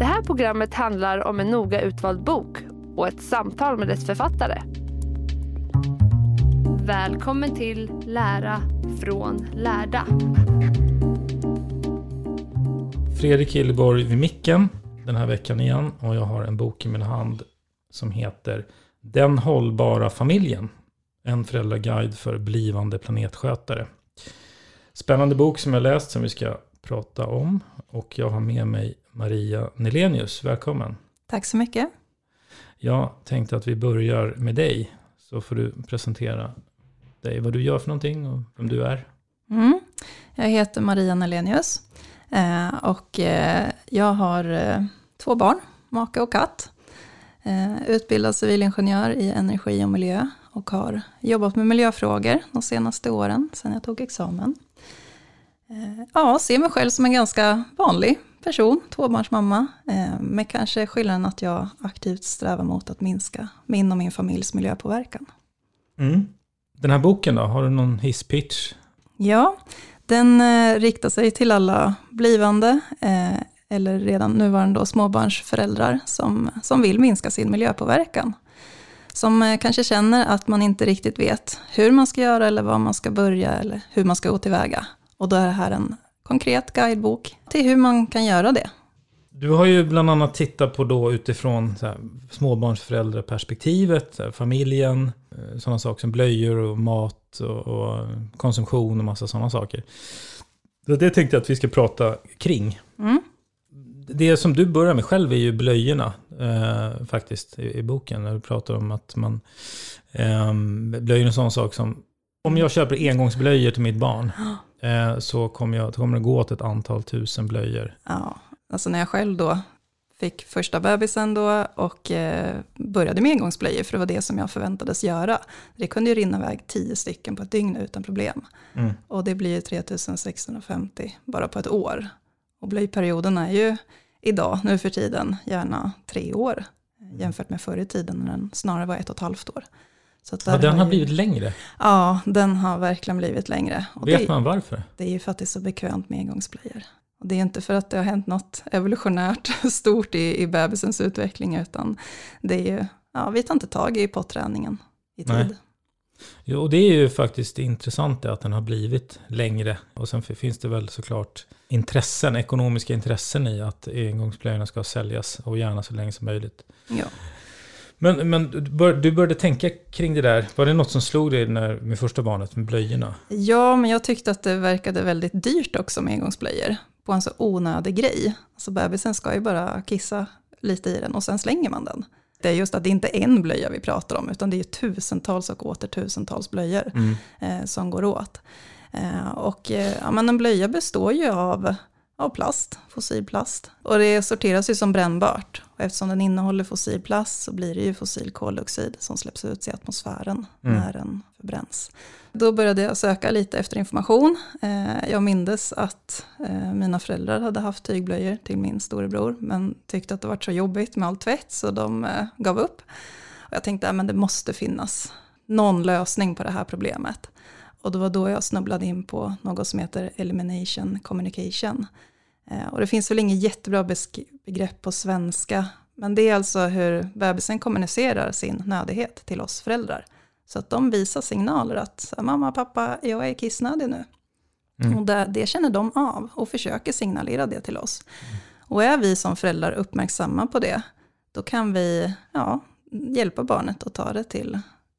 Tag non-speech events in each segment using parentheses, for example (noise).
Det här programmet handlar om en noga utvald bok och ett samtal med dess författare. Välkommen till Lära från lärda. Fredrik Hilleborg vid micken den här veckan igen och jag har en bok i min hand som heter Den hållbara familjen. En föräldraguide för blivande planetskötare. Spännande bok som jag läst som vi ska prata om. Och jag har med mig Maria Nelenius. Välkommen. Tack så mycket. Jag tänkte att vi börjar med dig. Så får du presentera dig, vad du gör för någonting och vem du är. Mm. Jag heter Maria Nelenius. Eh, och eh, jag har eh, två barn, maka och katt. Utbildad civilingenjör i energi och miljö och har jobbat med miljöfrågor de senaste åren, sedan jag tog examen. Ja, ser mig själv som en ganska vanlig person, tvåbarnsmamma, eh, med kanske skillnaden att jag aktivt strävar mot att minska min och min familjs miljöpåverkan. Mm. Den här boken då, har du någon hisspitch? Ja, den eh, riktar sig till alla blivande eh, eller redan nuvarande då, småbarnsföräldrar som, som vill minska sin miljöpåverkan. Som kanske känner att man inte riktigt vet hur man ska göra eller var man ska börja eller hur man ska gå tillväga. Och då är det här en konkret guidebok till hur man kan göra det. Du har ju bland annat tittat på då utifrån så här, småbarnsföräldraperspektivet, familjen, eh, sådana saker som blöjor och mat och, och konsumtion och massa sådana saker. Så det tänkte jag att vi ska prata kring. Mm. Det som du börjar med själv är ju blöjorna eh, faktiskt i, i, boken. När du pratar om att man... Eh, blöjor är en sån sak som... Om jag köper engångsblöjor till mitt barn (gasps) eh, så kommer, jag, kommer det gå åt ett antal tusen blöjor. Ja, alltså när jag själv då fick första bebisen då och eh, började med engångsblöjor, för det var det som jag förväntades göra. Det kunde ju rinna iväg tio stycken på ett dygn utan problem. Mm. Och det blir ju 3650 bara på ett år. Och blöjperioden är ju idag, nu för tiden, gärna tre år. Jämfört med förr i tiden när den snarare var ett och ett halvt år. Så ja, den har, ju, blivit längre? Ja, den har verkligen blivit längre. Och Vet det, man varför? Det är ju för att det är så bekvämt med engångsblöjor. Och det är inte för att det har hänt något evolutionärt (laughs) stort i, i bebisens utveckling, utan det är ju, ja, vi tar inte tag i potträningen i tid. Nej. Jo, och det är ju faktiskt intressant att den har blivit längre. Och sen finns det väl såklart intressen, ekonomiska intressen i att engångsblöjorna ska säljas och gärna så länge som möjligt. Ja. Men, men du började tänka kring det där. Var det något som slog dig när, med första barnet, med blöjorna? Ja, men jag tyckte att det verkade väldigt dyrt också med engångsblöjor. På en så onödig grej. Alltså bebisen ska ju bara kissa lite i den och sen slänger man den. Det är just att det inte är en blöja vi pratar om, utan det är tusentals och åter tusentals blöjor mm. eh, som går åt. Eh, och eh, ja, men en blöja består ju av av plast, fossilplast. Och det sorteras ju som brännbart. Och eftersom den innehåller fossil plast så blir det ju fossil koldioxid som släpps ut i atmosfären mm. när den förbränns. Då började jag söka lite efter information. Eh, jag mindes att eh, mina föräldrar hade haft tygblöjor till min storebror, men tyckte att det var så jobbigt med all tvätt så de eh, gav upp. Och jag tänkte att det måste finnas någon lösning på det här problemet. Och det var då jag snubblade in på något som heter elimination communication. Och det finns väl inget jättebra begrepp på svenska, men det är alltså hur bebisen kommunicerar sin nödighet till oss föräldrar. Så att de visar signaler att mamma, pappa, jag är kissnödig nu. Mm. Och det, det, känner de av och försöker signalera det till oss. Mm. Och är vi som föräldrar uppmärksamma på det, då kan vi ja, hjälpa barnet att ta det till,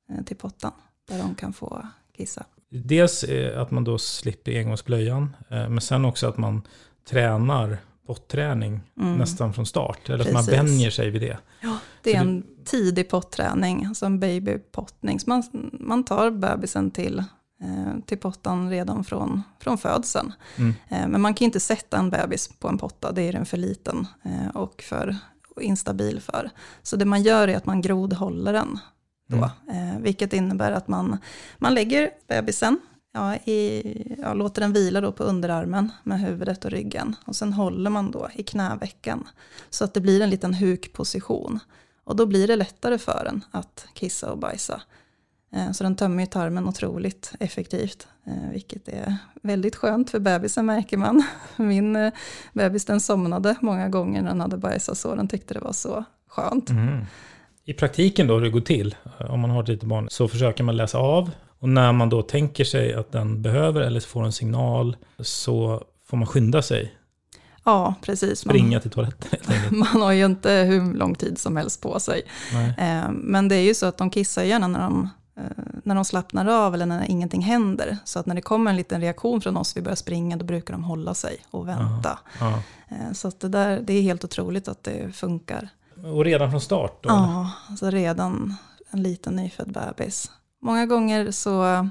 eh, till pottan, där de kan få kissa. Dels att man då slipper engångsblöjan, eh, men sen också att man tränar potträning mm. nästan från start. Eller Precis. att man vänjer sig vid det. Ja, det är Så en det... tidig potträning, alltså en babypottning. Så man, man tar bebisen till, eh, till pottan redan från, från födseln. Mm. Eh, men man kan inte sätta en bebis på en potta, det är den för liten eh, och för instabil för. Så det man gör är att man grodhåller den. Då, mm. vilket innebär att man, man lägger bebisen ja, i, ja, låter den vila då på underarmen med huvudet och ryggen. Och sen håller man då i knävecken. Så att det blir en liten hukposition. Och då blir det lättare för den att kissa och bajsa. Eh, så den tömmer ju tarmen otroligt effektivt. Eh, vilket är väldigt skönt för bebisen märker man. (laughs) Min eh, bebis den somnade många gånger när den hade bajsat så. Den tyckte det var så skönt. Mm. I praktiken då, hur det går till, om man har ett litet barn, så försöker man läsa av och när man då tänker sig att den behöver eller får en signal så får man skynda sig. Ja, precis. Springa man, till toaletten (laughs) Man har ju inte hur lång tid som helst på sig. Eh, men det är ju så att de kissar gärna när de, eh, när de slappnar av eller när ingenting händer. Så att när det kommer en liten reaktion från oss, vi börjar springa, då brukar de hålla sig och vänta. Ja, ja. Eh, så att det, där, det är helt otroligt att det funkar. Och redan från start? Då, ja, alltså redan en liten nyfödd bebis. Många gånger så,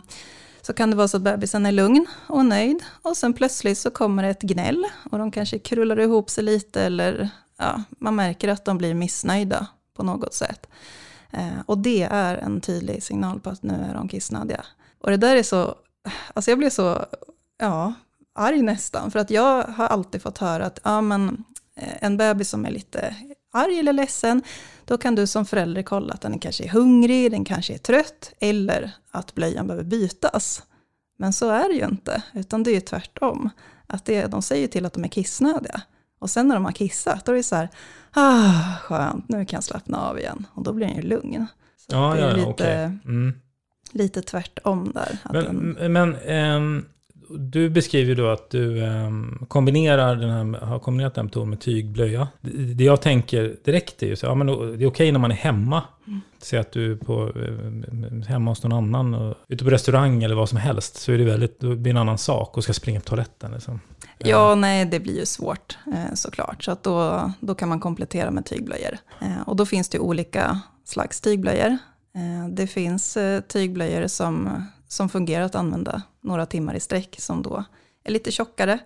så kan det vara så att bebisen är lugn och nöjd och sen plötsligt så kommer det ett gnäll och de kanske krullar ihop sig lite eller ja, man märker att de blir missnöjda på något sätt. Eh, och det är en tydlig signal på att nu är de kissnödiga. Och det där är så, alltså jag blir så, ja, arg nästan. För att jag har alltid fått höra att ja, men, eh, en bebis som är lite arg eller ledsen, då kan du som förälder kolla att den kanske är hungrig, den kanske är trött eller att blöjan behöver bytas. Men så är det ju inte, utan det är ju tvärtom. Att det, de säger till att de är kissnödiga. Och sen när de har kissat, då är det så här, ah, skönt, nu kan jag slappna av igen. Och då blir den ju lugn. Så ja, det är ja, lite, okay. mm. lite tvärtom där. men, den... men ähm, du beskriver då att du um, kombinerar den här, har kombinerat den metoden med tygblöja. Det, det jag tänker direkt är ju så, ja, men det är okej okay när man är hemma. Mm. Säg att du är på, eh, hemma hos någon annan, och, ute på restaurang eller vad som helst, så är det väldigt, då blir det en annan sak och ska springa på toaletten. Liksom. Ja, nej, det blir ju svårt eh, såklart. Så att då, då kan man komplettera med tygblöjor. Eh, och då finns det olika slags tygblöjor. Det finns tygblöjor som som fungerar att använda några timmar i sträck, som då är lite tjockare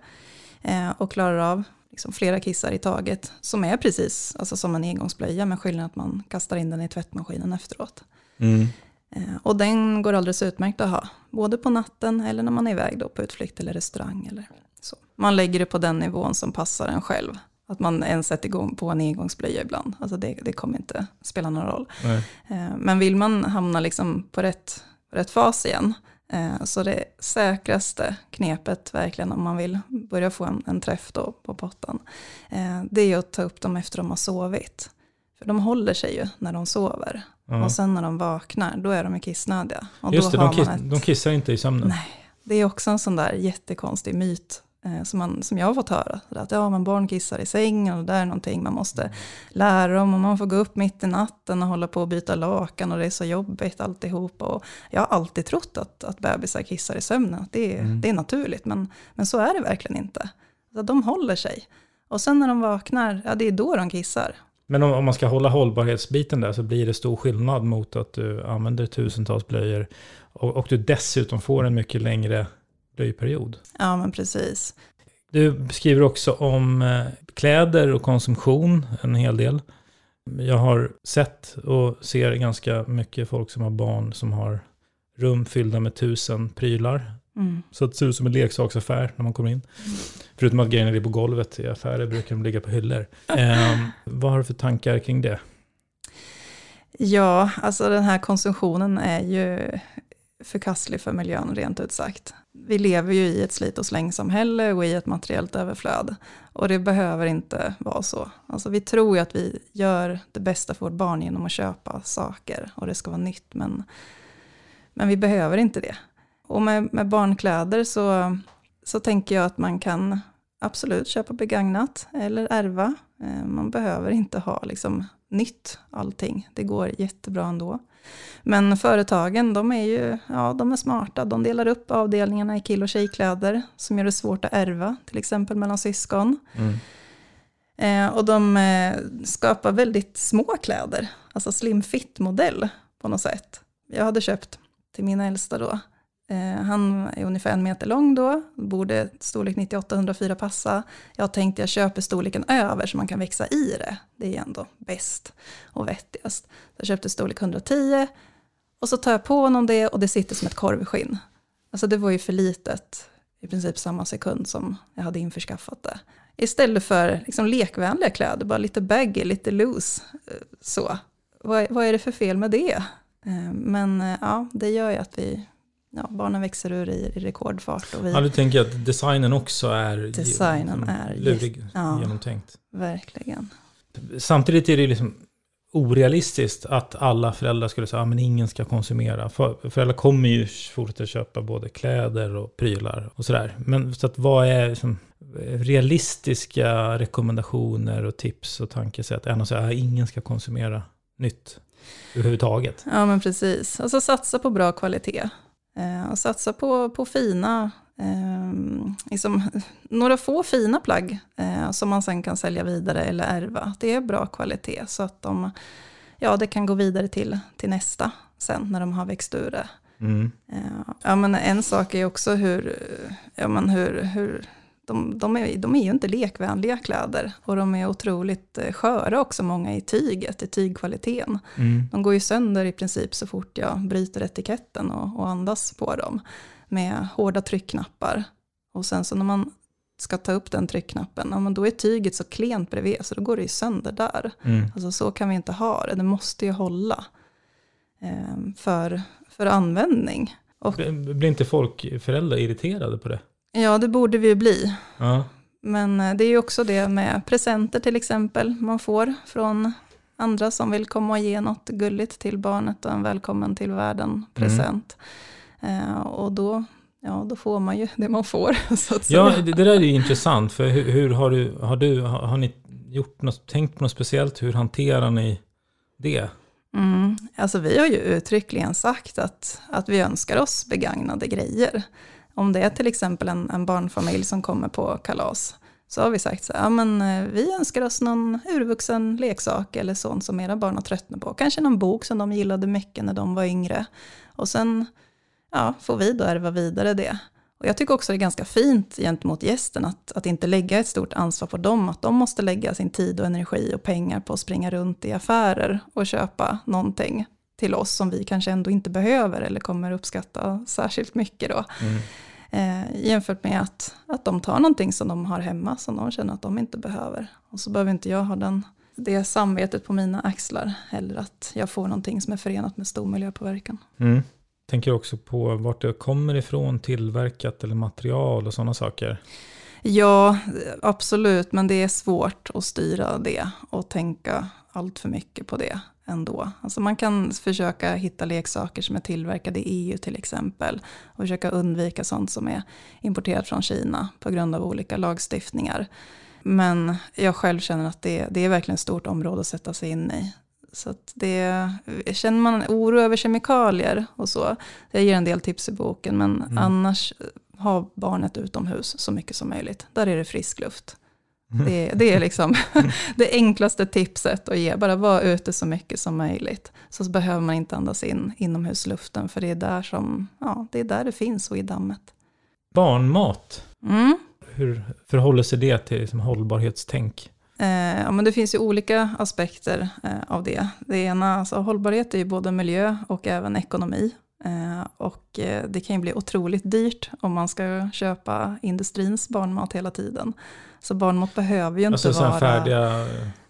eh, och klarar av liksom flera kissar i taget, som är precis alltså som en engångsblöja, med skillnaden att man kastar in den i tvättmaskinen efteråt. Mm. Eh, och den går alldeles utmärkt att ha, både på natten eller när man är iväg då på utflykt eller restaurang. Eller så. Man lägger det på den nivån som passar en själv. Att man ens sätter igång på en engångsblöja ibland. Alltså det, det kommer inte spela någon roll. Nej. Eh, men vill man hamna liksom på rätt rätt fas igen. Eh, så det säkraste knepet verkligen om man vill börja få en, en träff då på pottan, eh, det är att ta upp dem efter de har sovit. För de håller sig ju när de sover. Mm. Och sen när de vaknar, då är de kissnödiga. Och Just det, de, kiss, ett... de kissar inte i sömnen. Nej, det är också en sån där jättekonstig myt som, man, som jag har fått höra. Att ja, men barn kissar i sängen och det är någonting man måste lära dem. Och man får gå upp mitt i natten och hålla på och byta lakan och det är så jobbigt alltihopa. Och jag har alltid trott att, att bebisar kissar i sömnen. Det, mm. det är naturligt, men, men så är det verkligen inte. De håller sig. Och sen när de vaknar, ja det är då de kissar. Men om, om man ska hålla hållbarhetsbiten där så blir det stor skillnad mot att du använder tusentals blöjor och, och du dessutom får en mycket längre blöjperiod. Ja, men precis. Du skriver också om eh, kläder och konsumtion en hel del. Jag har sett och ser ganska mycket folk som har barn som har rum fyllda med tusen prylar. Mm. Så det ser ut som en leksaksaffär när man kommer in. Förutom att grejerna ligger på golvet i affärer brukar de ligga på hyllor. (laughs) Eh, vad har du för tankar kring det? Ja, alltså den här konsumtionen är ju förkastlig för miljön rent ut sagt. Vi lever ju i ett slit och slängsamhälle och i ett materiellt överflöd. Och det behöver inte vara så. Alltså vi tror ju att vi gör det bästa för vårt barn genom att köpa saker och det ska vara nytt. Men, men vi behöver inte det. Och med, med barnkläder så, så tänker jag att man kan absolut köpa begagnat eller ärva. Eh, man behöver inte ha liksom nytt allting. Det går jättebra ändå. Men företagen, de är ju ja, de är smarta. De delar upp avdelningarna i kill och tjejkläder som gör det svårt att ärva, till exempel mellan syskon. Mm. Eh, och de eh, skapar väldigt små kläder, alltså slim fit-modell på något sätt. Jag hade köpt till min äldsta då. Eh, han är ungefär en meter lång då, borde storlek 9804 passa. Jag tänkte jag köper storleken över så man kan växa i det. Det är ändå bäst och vettigast. Jag köpte storlek 110 och så tar jag på honom det och det sitter som ett korvskinn. Alltså det var ju för litet i princip samma sekund som jag hade införskaffat det. Istället för liksom lekvänliga kläder, bara lite baggy, lite loose. Eh, så. Vad, vad är det för fel med det? Eh, men ja, det gör ju att vi, ja, barnen växer ur i, i rekordfart och vi, Ja, du tänker att designen också är Designen liksom är lurig, ja. genomtänkt. verkligen. Samtidigt är det liksom orealistiskt att alla föräldrar skulle säga att ingen ska konsumera. För, föräldrar kommer ju fortsätta köpa både kläder och prylar och sådär. Men så att vad är liksom realistiska rekommendationer och tips och tankesätt än att säga att ingen ska konsumera nytt överhuvudtaget? Ja men precis. Alltså satsa på bra kvalitet. Eh, och satsa på, på fina, eh, liksom, (laughs) några få fina plagg eh, som man sen kan sälja vidare eller ärva. Det är bra kvalitet så att de, ja, det kan gå vidare till, till nästa sen när de har växt ur det. Mm. Ja, men en sak är också hur, ja, men hur, hur de, de, är, de är ju inte lekvänliga kläder. Och de är otroligt eh, sköra också, många i tyget, i tygkvaliteten. Mm. De går ju sönder i princip så fort jag bryter etiketten och, och andas på dem. Med hårda tryckknappar. Och sen så när man ska ta upp den tryckknappen, ja, men då är tyget så klent bredvid så då går det ju sönder där. Mm. Alltså så kan vi inte ha det, det måste ju hålla. Eh, för, för användning. Och Blir inte folk, föräldrar, irriterade på det? Ja, det borde vi ju bli. Ja. Men eh, det är ju också det med presenter till exempel man får från andra som vill komma och ge något gulligt till barnet och en välkommen till världen present. Eh, och då, ja, då får man ju det man får. (laughs) Så att Ja, det, det där är ju intressant. För hur, hur har du, har du, har, har ni gjort något, tänkt på något speciellt? Hur hanterar ni det? Mm. Alltså vi har ju uttryckligen sagt att, att vi önskar oss begagnade grejer. Om det är till exempel en, en barnfamilj som kommer på kalas, så har vi sagt så här, ja, men eh, vi önskar oss någon urvuxen leksak eller sånt som era barn har tröttnat på. Kanske någon bok som de gillade mycket när de var yngre. Och sen ja, får vi då ärva vidare det. Och jag tycker också det är ganska fint gentemot gästen att, att inte lägga ett stort ansvar på dem, att de måste lägga sin tid och energi och pengar på att springa runt i affärer och köpa någonting till oss som vi kanske ändå inte behöver eller kommer uppskatta särskilt mycket då. Eh, jämfört med att, att de tar någonting som de har hemma som de känner att de inte behöver. Och så behöver inte jag ha den, det samvetet på mina axlar eller att jag får någonting som är förenat med stor miljöpåverkan. Mm. Tänker också på vart det kommer ifrån, tillverkat eller material och sådana saker. Ja, absolut, men det är svårt att styra det och tänka allt för mycket på det ändå. Alltså man kan försöka hitta leksaker som är tillverkade i EU till exempel och försöka undvika sånt som är importerat från Kina på grund av olika lagstiftningar. Men jag själv känner att det, det är verkligen ett stort område att sätta sig in i. Så det, känner man oro över kemikalier och så, jag ger en del tips i boken, men annars ha barnet utomhus så mycket som möjligt. Där är det frisk luft. Det, det är liksom (laughs) det enklaste tipset att ge. Bara vara ute så mycket som möjligt. Så behöver man inte andas in inomhusluften. För det är där, som, ja, det, är där det finns och i dammet. Barnmat. Mm. hur förhåller sig det till liksom hållbarhetstänk? Eh, ja, men det finns ju olika aspekter eh, av det. Det ena, alltså hållbarhet är ju både miljö och även ekonomi. Eh, och eh, det kan ju bli otroligt dyrt om man ska köpa industrins barnmat hela tiden. Så barnmat behöver ju inte Alltså vara... färdiga...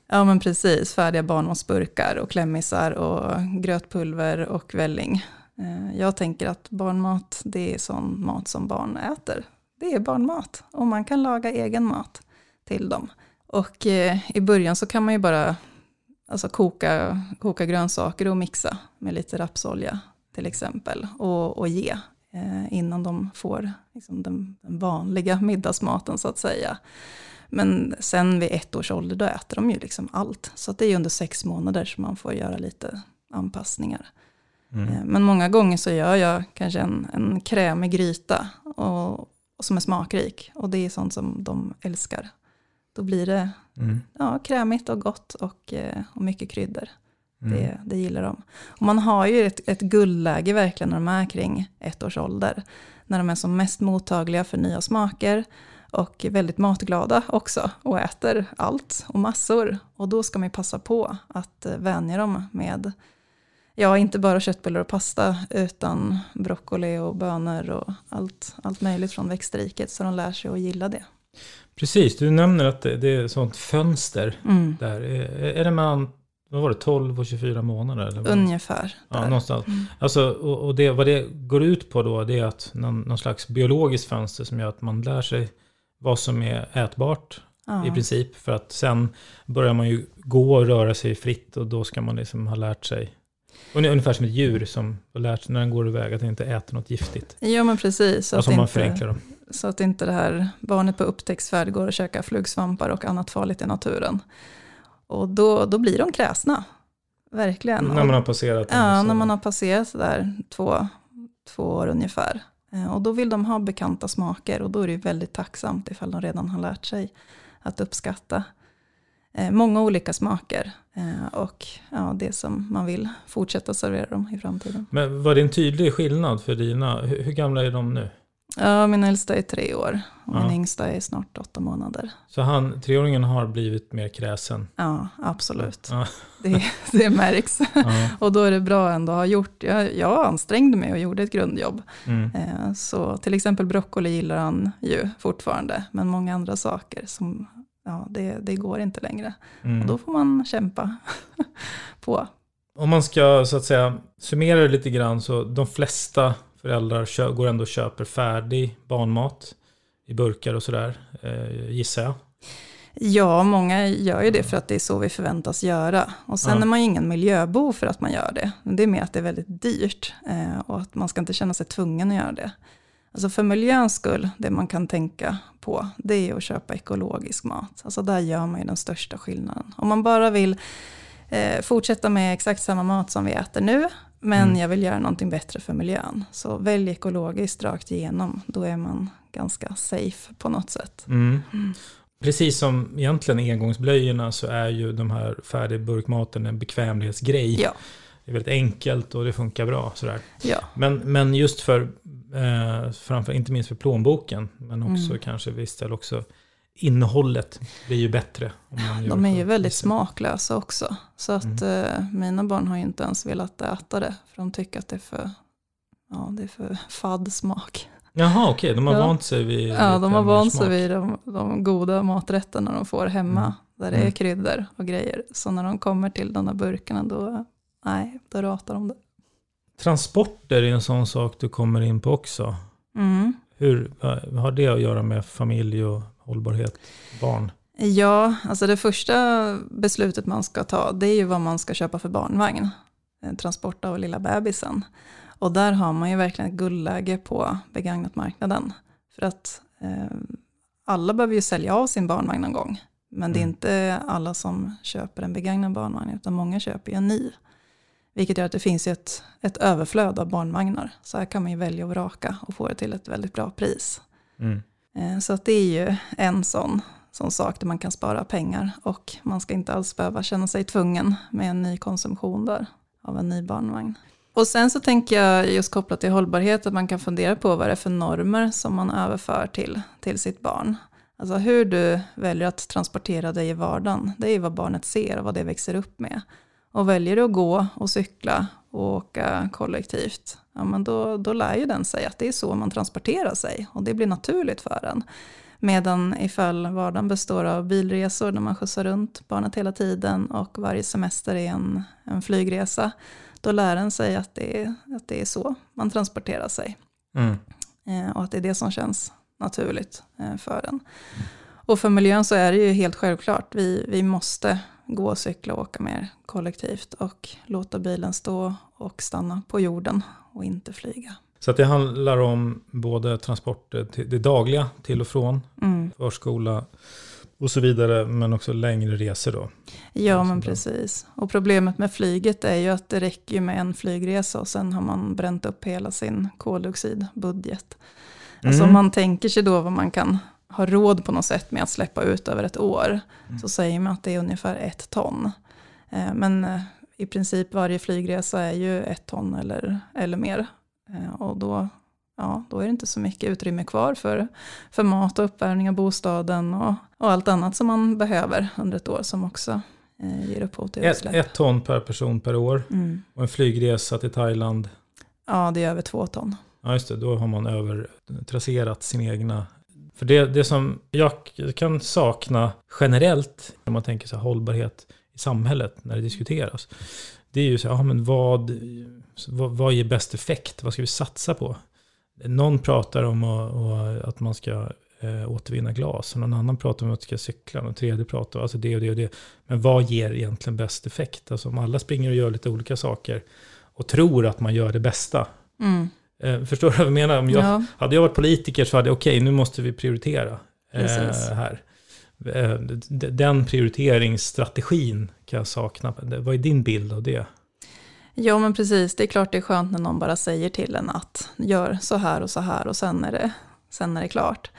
Ja men precis, färdiga barnmatsburkar och klämmisar och grötpulver och välling. Eh, Jag tänker att barnmat, det är sån mat som barn äter. Det är barnmat och man kan laga egen mat till dem. Och i början så kan man ju bara alltså, koka, koka grönsaker och mixa med lite rapsolja till exempel och, och ge eh, innan de får liksom, den, den vanliga middagsmaten så att säga. Men sen vid ett års ålder då äter de ju liksom allt. Så det är under sex månader som man får göra lite anpassningar. Eh, Men många gånger så gör jag kanske en, en krämig gryta och, och som är smakrik. Och det är sånt som de älskar. Då blir det Mm. ja, krämigt och gott och, eh, och mycket kryddor. Det, det gillar de. Och man har ju ett, ett guldläge verkligen när de är kring ett års ålder. När de är som mest mottagliga för nya smaker och väldigt matglada också och äter allt och massor. Och då ska man ju passa på att eh, vänja dem med, ja inte bara köttbullar och pasta utan broccoli och bönor och allt, allt möjligt från växtriket så de lär sig att gilla det. Precis, du nämner att det, det är ett sånt fönster Mm. där. Är, det mellan, vad var det, 12 och 24 månader? Eller? Ungefär. Ja, där. någonstans. Mm. Alltså, och, och det, vad det går ut på då, det är att någon, någon slags biologiskt fönster som gör att man lär sig vad som är ätbart Ja. i princip. För att sen börjar man ju gå och röra sig fritt och då ska man liksom ha lärt sig. Ungefär som ett djur som har lärt sig när den går iväg att den inte äter något giftigt. Ja men precis. Så alltså att, man inte, förenklar dem. så att inte det här barnet på upptäcktsfärd går och käkar flugsvampar och annat farligt i naturen. Och då, då blir de kräsna. Verkligen. När man har passerat Ja, när man har passerat där två, två år ungefär. Eh, Och då vill de ha bekanta smaker och då är det väldigt tacksamt ifall de redan har lärt sig att uppskatta eh, många olika smaker. Eh, Och ja, det som man vill fortsätta servera dem i framtiden. Men var det en tydlig skillnad för dina? Hur gamla är de nu? Ja, min äldsta är tre år och min Ja. yngsta är snart åtta månader. Så han, treåringen har blivit mer kräsen? Ja, absolut. Ja. Det, det märks. (laughs) Ja. Och då är det bra ändå att ha gjort. Jag, jag ansträngde mig och gjorde ett grundjobb. Mm. Eh, Så till exempel broccoli gillar han ju fortfarande. Men många andra saker som, ja, det, det går inte längre. Och Mm. då får man kämpa (laughs) på. Om man ska så att säga summera det lite grann så de flesta föräldrar går ändå och köper färdig barnmat i burkar och sådär, eh, gissar jag. Ja, många gör ju det för att det är så vi förväntas göra. Och sen Ja. är man ju ingen miljöbov för att man gör det. Det är mer att det är väldigt dyrt eh, och att man ska inte känna sig tvungen att göra det. Alltså för miljöns skull, det man kan tänka på, det är att köpa ekologisk mat. Alltså där gör man ju den största skillnaden. Om man bara vill eh, fortsätta med exakt samma mat som vi äter nu, men Mm. jag vill göra någonting bättre för miljön. Så välj ekologiskt rakt igenom, då är man ganska safe på något sätt. Mm. Precis som egentligen engångsblöjorna så är ju de här färdigburkmaten en bekvämlighetsgrej. Ja, Det är väldigt enkelt och det funkar bra. Sådär. ja. Men, men just för, eh, framför, inte minst för plånboken, men också Mm. kanske visst eller också innehållet blir ju bättre. De är ju väldigt vissa. smaklösa också. Så att eh, mina barn har ju inte ens velat äta det. För de tycker att det är för, ja, det är för fadd smak. Jaha, okej, de har Ja. vant sig vid Ja, de har vant sig vid de, de goda maträtterna de får hemma. Mm. Där det är Mm. kryddor och grejer. Så när de kommer till de här burkarna då, nej, då ratar de det. Transporter är en sån sak du kommer in på också. Mm. Hur vad har det att göra med familj och hållbarhet, barn? Ja, alltså det första beslutet man ska ta det är ju vad man ska köpa för barnvagn. Eh, Transport av lilla bebisen. Och där har man ju verkligen ett guldläge på begagnatmarknaden. För att eh, alla behöver ju sälja av sin barnvagn någon gång. Men det är Mm. inte alla som köper en begagnad barnvagn utan många köper ju en ny. Vilket gör att det finns ett, ett överflöd av barnvagnar. Så här kan man ju välja och vraka och få det till ett väldigt bra pris. Mm. Eh, så att det är ju en sån, sån sak där man kan spara pengar och man ska inte alls behöva känna sig tvungen med en ny konsumtion där av en ny barnvagn. Och sen så tänker jag just kopplat till hållbarhet att man kan fundera på vad det är för normer som man överför till, till sitt barn. Alltså hur du väljer att transportera dig i vardagen, det är vad barnet ser och vad det växer upp med. Och väljer du att gå och cykla och åka kollektivt, ja, men då, då lär ju den sig att det är så man transporterar sig och det blir naturligt för den. Medan ifall vardagen består av bilresor där man skjutsar runt barnet hela tiden och varje semester är en, en flygresa, då lär den sig att det, är, att det är så man transporterar sig. Mm. Eh, och att det är det som känns naturligt eh, för den. Och för miljön så är det ju helt självklart, vi, vi måste gå, cykla och åka mer kollektivt och låta bilen stå och stanna på jorden och inte flyga. Så det handlar om både transporter, det dagliga till och från, Mm. förskola och så vidare, men också längre resor då. Ja, men precis. Och problemet med flyget är ju att det räcker ju med en flygresa och sen har man bränt upp hela sin koldioxidbudget. Alltså Mm. om man tänker sig då vad man kan ha råd på något sätt med att släppa ut över ett år, så säger man att det är ungefär ett ton. Eh, Men eh, i princip varje flygresa är ju ett ton eller, eller mer. Eh, Och då, ja, då är det inte så mycket utrymme kvar för, för mat och uppvärmning av bostaden och, och allt annat som man behöver under ett år som också ger upphov till Ett, utsläpp. ett ton per person per år Mm. och en flygresa till Thailand. Ja, det är över två ton. Ja, just det. Då har man över trasserat sin egna... För det, det som jag kan sakna generellt, när man tänker så hållbarhet i samhället, när det diskuteras, det är ju så här, ja, men vad, vad, vad ger bäst effekt? Vad ska vi satsa på? Någon pratar om att, och att man ska eh, återvinna glas, och någon annan pratar om att man ska cykla, och tredje pratar om alltså det och det och det. Men vad ger egentligen bäst effekt? Alltså om alla springer och gör lite olika saker och tror att man gör det bästa, Mm. Eh, förstår du vad jag menar? Om jag, Ja. Hade jag varit politiker så hade jag, okej, nu måste vi prioritera eh, Precis. här. Eh, den prioriteringsstrategin kan jag sakna. Vad är din bild av det? Ja men precis, det är klart det är skönt när någon bara säger till en att gör så här och så här och sen är det, sen är det klart.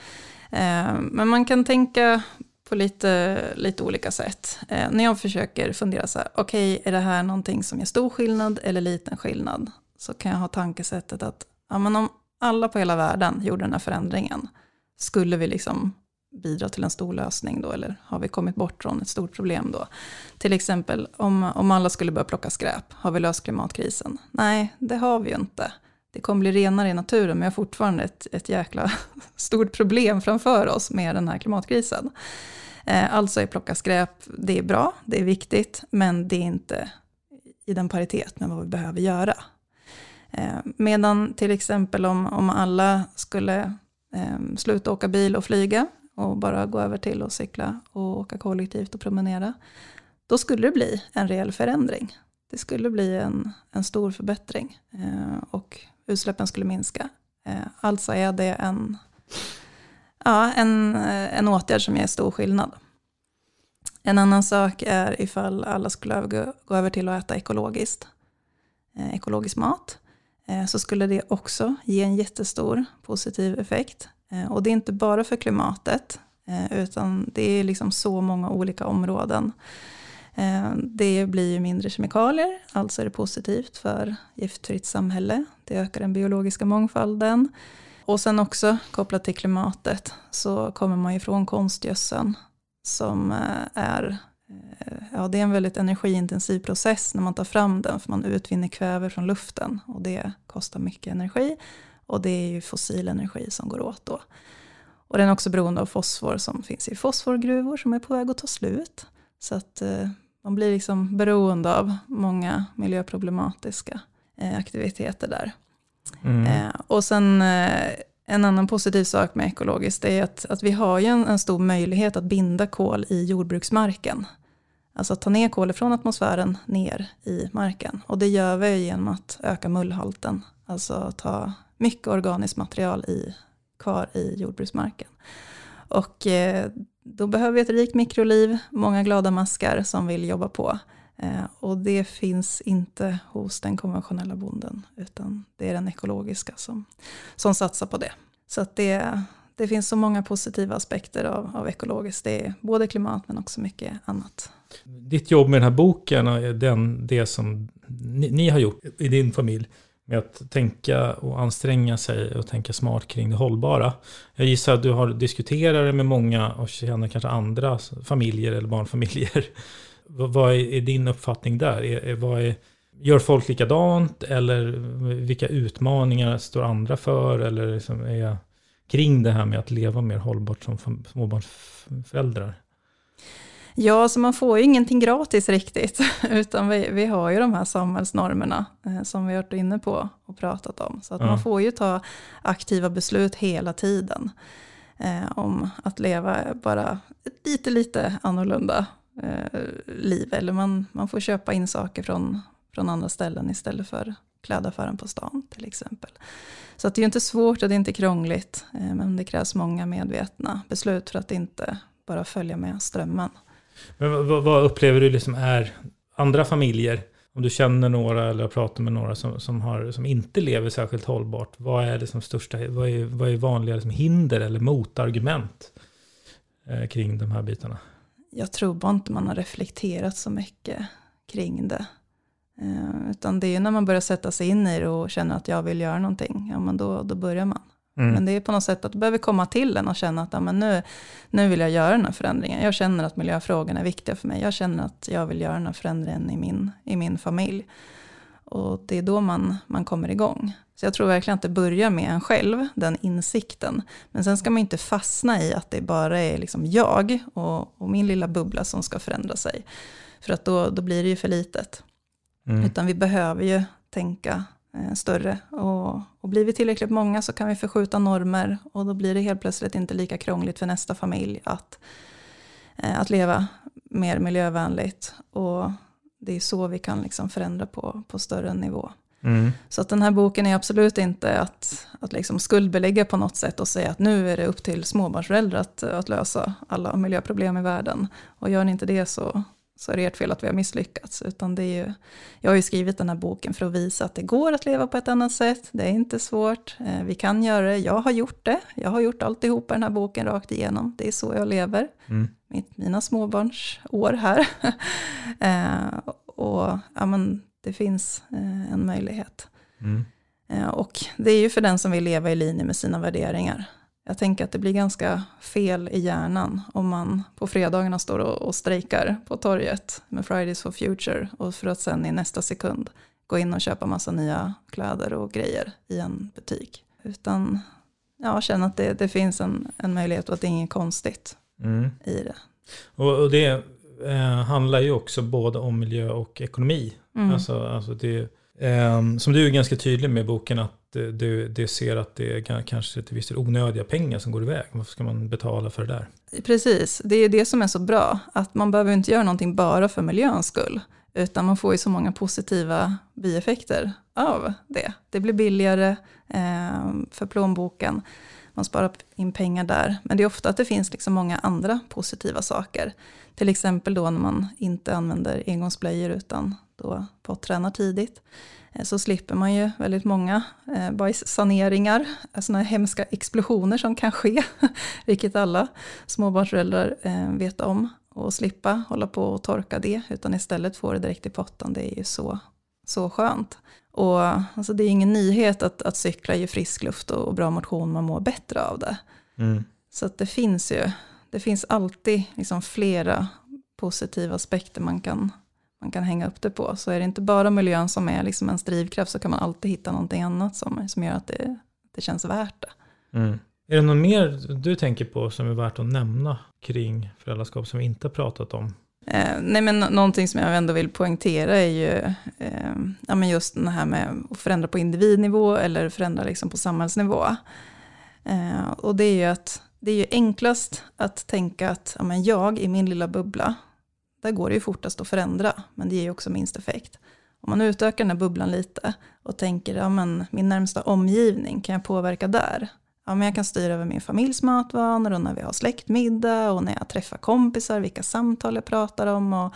Men man kan tänka på lite, lite olika sätt. När jag försöker fundera så här, okej är det här någonting som ger stor skillnad eller liten skillnad? Så kan jag ha tankesättet att ja, men om alla på hela världen gjorde den här förändringen, skulle vi liksom bidra till en stor lösning då, eller har vi kommit bort från ett stort problem då? Till exempel om, om alla skulle börja plocka skräp, har vi löst klimatkrisen? Nej, det har vi ju inte. Det kommer bli renare i naturen, men vi har fortfarande ett, ett jäkla (laughs) stort problem framför oss med den här klimatkrisen. Eh, alltså är plocka skräp, det är bra, det är viktigt, men det är inte i den paritet med vad vi behöver göra. Eh, medan till exempel om, om alla skulle eh, sluta åka bil och flyga och bara gå över till att cykla och åka kollektivt och promenera, då skulle det bli en reell förändring. Det skulle bli en, en stor förbättring eh, och utsläppen skulle minska. Eh, alltså är det en, ja, en, eh, en åtgärd som ger stor skillnad. En annan sak är ifall alla skulle övergå, gå över till att äta ekologiskt, eh, ekologisk mat, eh, Eh, så skulle det också ge en jättestor positiv effekt. Eh, och det är inte bara för klimatet, eh, utan det är liksom så många olika områden. Det blir ju mindre kemikalier, alltså är det positivt för giftfritt samhälle. Det ökar den biologiska mångfalden. Och sen också kopplat till klimatet så kommer man ju från konstgödseln som är, ja det är en väldigt energiintensiv process när man tar fram den för man utvinner kväve från luften och det kostar mycket energi och det är ju fossil energi som går åt då. Och den är också beroende av fosfor som finns i fosforgruvor som är på väg att ta slut. Så att eh, man blir liksom beroende av många miljöproblematiska eh, aktiviteter där. Mm. Eh, och sen eh, en annan positiv sak med ekologiskt är att, att vi har ju en, en stor möjlighet att binda kol i jordbruksmarken. Alltså att ta ner kol från atmosfären ner i marken. Och det gör vi genom att öka mullhalten. Alltså ta mycket organiskt material i, kvar i jordbruksmarken. Och eh, då behöver vi ett rikt mikroliv, många glada maskar som vill jobba på. Eh, och det finns inte hos den konventionella bonden, utan det är den ekologiska som, som satsar på det. Så att det, det finns så många positiva aspekter av, av ekologiskt. Det är både klimat men också mycket annat. Ditt jobb med den här boken, är den, det som ni, ni har gjort i din familj, med att tänka och anstränga sig och tänka smart kring det hållbara. Jag gissar att du har diskuterat det med många och känner kanske andra familjer eller barnfamiljer. (laughs) Vad är din uppfattning där? Är, vad är, gör folk likadant eller vilka utmaningar står andra för? Eller liksom är kring det här med att leva mer hållbart som småbarnsföräldrar? Ja, så man får ju ingenting gratis riktigt, (laughs) utan vi, vi har ju de här samhällsnormerna eh, som vi har varit inne på och pratat om. Så att mm. man får ju ta aktiva beslut hela tiden eh, om att leva bara ett lite, lite annorlunda eh, liv. Eller man, man får köpa in saker från, från andra ställen istället för klädaffären på stan till exempel. Så att det är inte svårt och det är inte krångligt, eh, men det krävs många medvetna beslut för att inte bara följa med strömmen. Men vad, vad upplever du liksom är andra familjer, om du känner några eller pratar med några som, som, har, som inte lever särskilt hållbart, vad är liksom största, vad är, vad är vanliga liksom hinder eller motargument eh, kring de här bitarna? Jag tror bara inte man har reflekterat så mycket kring det. Eh, utan det är när man börjar sätta sig in i det och känner att jag vill göra någonting, ja men då, då börjar man. Mm. Men det är på något sätt att du behöver komma till en och känna att ja, men nu, nu vill jag göra den här förändringen. Jag känner att miljöfrågorna är viktiga för mig. Jag känner att jag vill göra den här förändringen i min, i min familj. Och det är då man, man kommer igång. Så jag tror verkligen att det börjar med en själv, den insikten. Men sen ska man inte fastna i att det bara är liksom jag och, och min lilla bubbla som ska förändra sig. För att då, då blir det ju för litet. Mm. Utan vi behöver ju tänka eh, större. Och, och blir vi tillräckligt många så kan vi förskjuta normer och då blir det helt plötsligt inte lika krångligt för nästa familj att, eh, att leva mer miljövänligt. Och det är så vi kan liksom förändra på, på större nivå. Mm. Så att den här boken är absolut inte att, att liksom skuldbelägga på något sätt och säga att nu är det upp till småbarnsföräldrar att, att lösa alla miljöproblem i världen. Och gör ni inte det så, så är det ert fel att vi har misslyckats. Utan det är ju, jag har ju skrivit den här boken för att visa att det går att leva på ett annat sätt. Det är inte svårt. Eh, vi kan göra det. Jag har gjort det. Jag har gjort alltihopa den här boken rakt igenom. Det är så jag lever. Mm. Mitt, mina småbarnsår här. (laughs) eh, och ja, men det finns eh, en möjlighet. Mm. Eh, och det är ju för den som vill leva i linje med sina värderingar. Jag tänker att det blir ganska fel i hjärnan om man på fredagarna står och, och strejkar på torget med Fridays for Future och för att sen i nästa sekund gå in och köpa massa nya kläder och grejer i en butik. Utan ja, känna att det, det finns en, en möjlighet och att det är inget konstigt mm. i det. Och, och det eh, handlar ju också både om miljö och ekonomi. Mm. Alltså, alltså det, eh, som du är ganska tydlig med i boken att du, du ser att det är kanske till viss del onödiga pengar som går iväg. Varför ska man betala för det där? Precis, det är det som är så bra. Att man behöver inte göra någonting bara för miljöns skull. Utan man får ju så många positiva bieffekter av det. Det blir billigare eh, för plånboken. Man sparar in pengar där. Men det är ofta att det finns liksom många andra positiva saker. Till exempel då när man inte använder engångsblöjor utan då pottränar tidigt. Eh, så slipper man ju väldigt många eh, bajssaneringar, eh, sådana hemska explosioner som kan ske, (laughs) vilket alla småbarnsföräldrar vet om. Och slippa hålla på och torka det, utan istället få det direkt i pottan, det är ju så, så skönt. Och alltså, det är ingen nyhet att, att cykla ger frisk luft och, och bra motion, man mår bättre av det. Mm. Så det finns ju, det finns alltid liksom flera positiva aspekter man kan man kan hänga upp det på. Så är det inte bara miljön som är liksom en drivkraft så kan man alltid hitta någonting annat som, som gör att det, det känns värt det. Mm. Är det något mer du tänker på som är värt att nämna kring föräldraskap som vi inte har pratat om? Eh, nej men någonting som jag ändå vill poängtera är ju eh, ja, men just det här med att förändra på individnivå eller förändra liksom på samhällsnivå. Eh, och det är ju att det är ju enklast att tänka att ja, men jag i min lilla bubbla där går det ju fortast att förändra, men det ger ju också minst effekt. Om man utökar den här bubblan lite och tänker, ja men min närmsta omgivning, kan jag påverka där? Ja men jag kan styra över min familjs matvanor och när vi har släktmiddag och när jag träffar kompisar, vilka samtal jag pratar om och,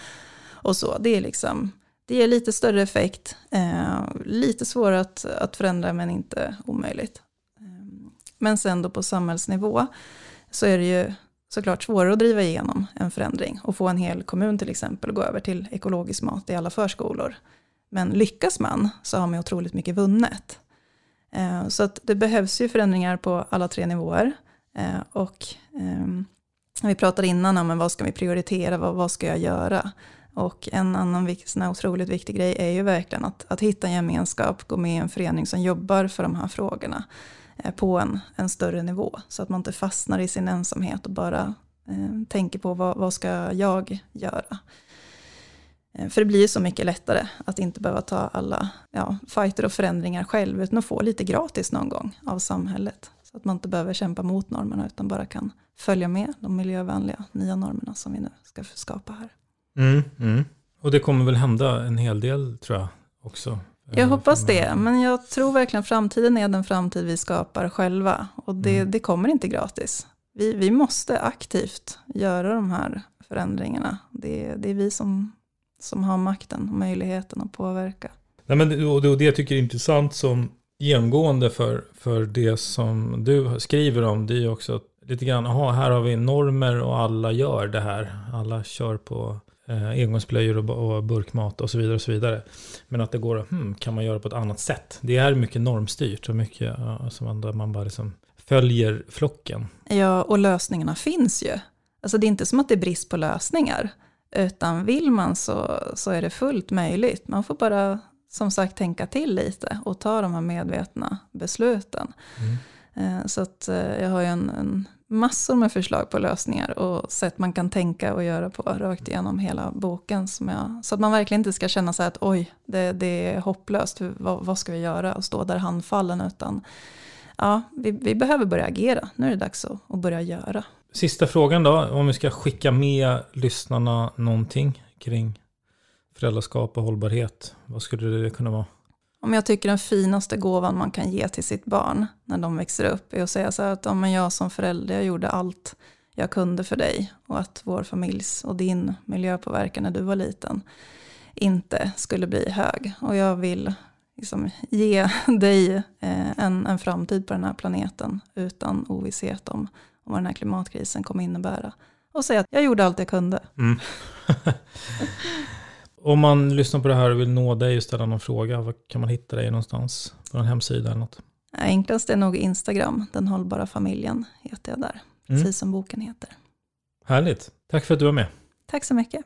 och så. Det är liksom, det ger lite större effekt, eh, lite svårare att, att förändra men inte omöjligt. Ehm, men sen då på samhällsnivå så är det ju såklart svårare att driva igenom en förändring och få en hel kommun till exempel att gå över till ekologisk mat i alla förskolor. Men lyckas man så har man otroligt mycket vunnet. Eh, så att det behövs ju förändringar på alla tre nivåer. Eh, och ehm, vi pratade innan om vad ska vi prioritera, vad, ska jag göra? Och en annan sån otroligt viktig grej är ju verkligen att, att hitta en gemenskap, gå med i en förening som jobbar för de här frågorna på en, en större nivå. Så att man inte fastnar i sin ensamhet och bara eh, tänker på vad, vad ska jag göra. Eh, för det blir så mycket lättare att inte behöva ta alla ja, fighter och förändringar själv, utan att få lite gratis någon gång av samhället. Så att man inte behöver kämpa mot normerna, utan bara kan följa med de miljövänliga nya normerna som vi nu ska skapa här. Mm, mm. Och det kommer väl hända en hel del tror jag också. Jag eh, hoppas det, men jag tror verkligen framtiden är den framtid vi skapar själva. Och det, mm. det kommer inte gratis. Vi, vi måste aktivt göra de här förändringarna. Det, det är vi som, som har makten och möjligheten att påverka. Nej, men, och det, och det jag tycker är intressant som genomgående för, för det som du skriver om, det är ju också lite grann, aha, här har vi normer och alla gör det här. Alla kör på eh, engångsblöjor och, och burkmat och så vidare. och så vidare. Men att det går, hmm, kan man göra på ett annat sätt? Det är mycket normstyrt och mycket uh, som man, man bara liksom följer flocken. Ja, och lösningarna finns ju. Alltså det är inte som att det är brist på lösningar. Utan vill man så, så är det fullt möjligt. Man får bara som sagt tänka till lite och ta de här medvetna besluten. Mm. Eh, så att jag har ju en, en massor med förslag på lösningar och sätt man kan tänka och göra på rakt igenom hela boken. Som jag, så att man verkligen inte ska känna sig att oj, det, det är hopplöst, vad, vad, ska vi göra och stå där handfallen. Utan ja, vi, vi behöver börja agera, nu är det dags att, att börja göra. Sista frågan då, om vi ska skicka med lyssnarna någonting kring föräldraskap och hållbarhet. Vad skulle det kunna vara? Om jag tycker den finaste gåvan man kan ge till sitt barn när de växer upp är att säga så här att om jag som förälder jag gjorde allt jag kunde för dig och att vår familjs och din miljöpåverkan när du var liten inte skulle bli hög. Och jag vill liksom ge (laughs) dig eh, en, en framtid på den här planeten utan ovisshet om, om vad den här klimatkrisen kommer innebära. Och säga att jag gjorde allt jag kunde. Mm. (laughs) (laughs) Om man lyssnar på det här och vill nå dig och ställa någon fråga, var kan man hitta dig någonstans? På en hemsida eller något? Enklast är nog Instagram, Den hållbara familjen heter jag där. Mm. Precis som boken heter. Härligt. Tack för att du var med. Tack så mycket.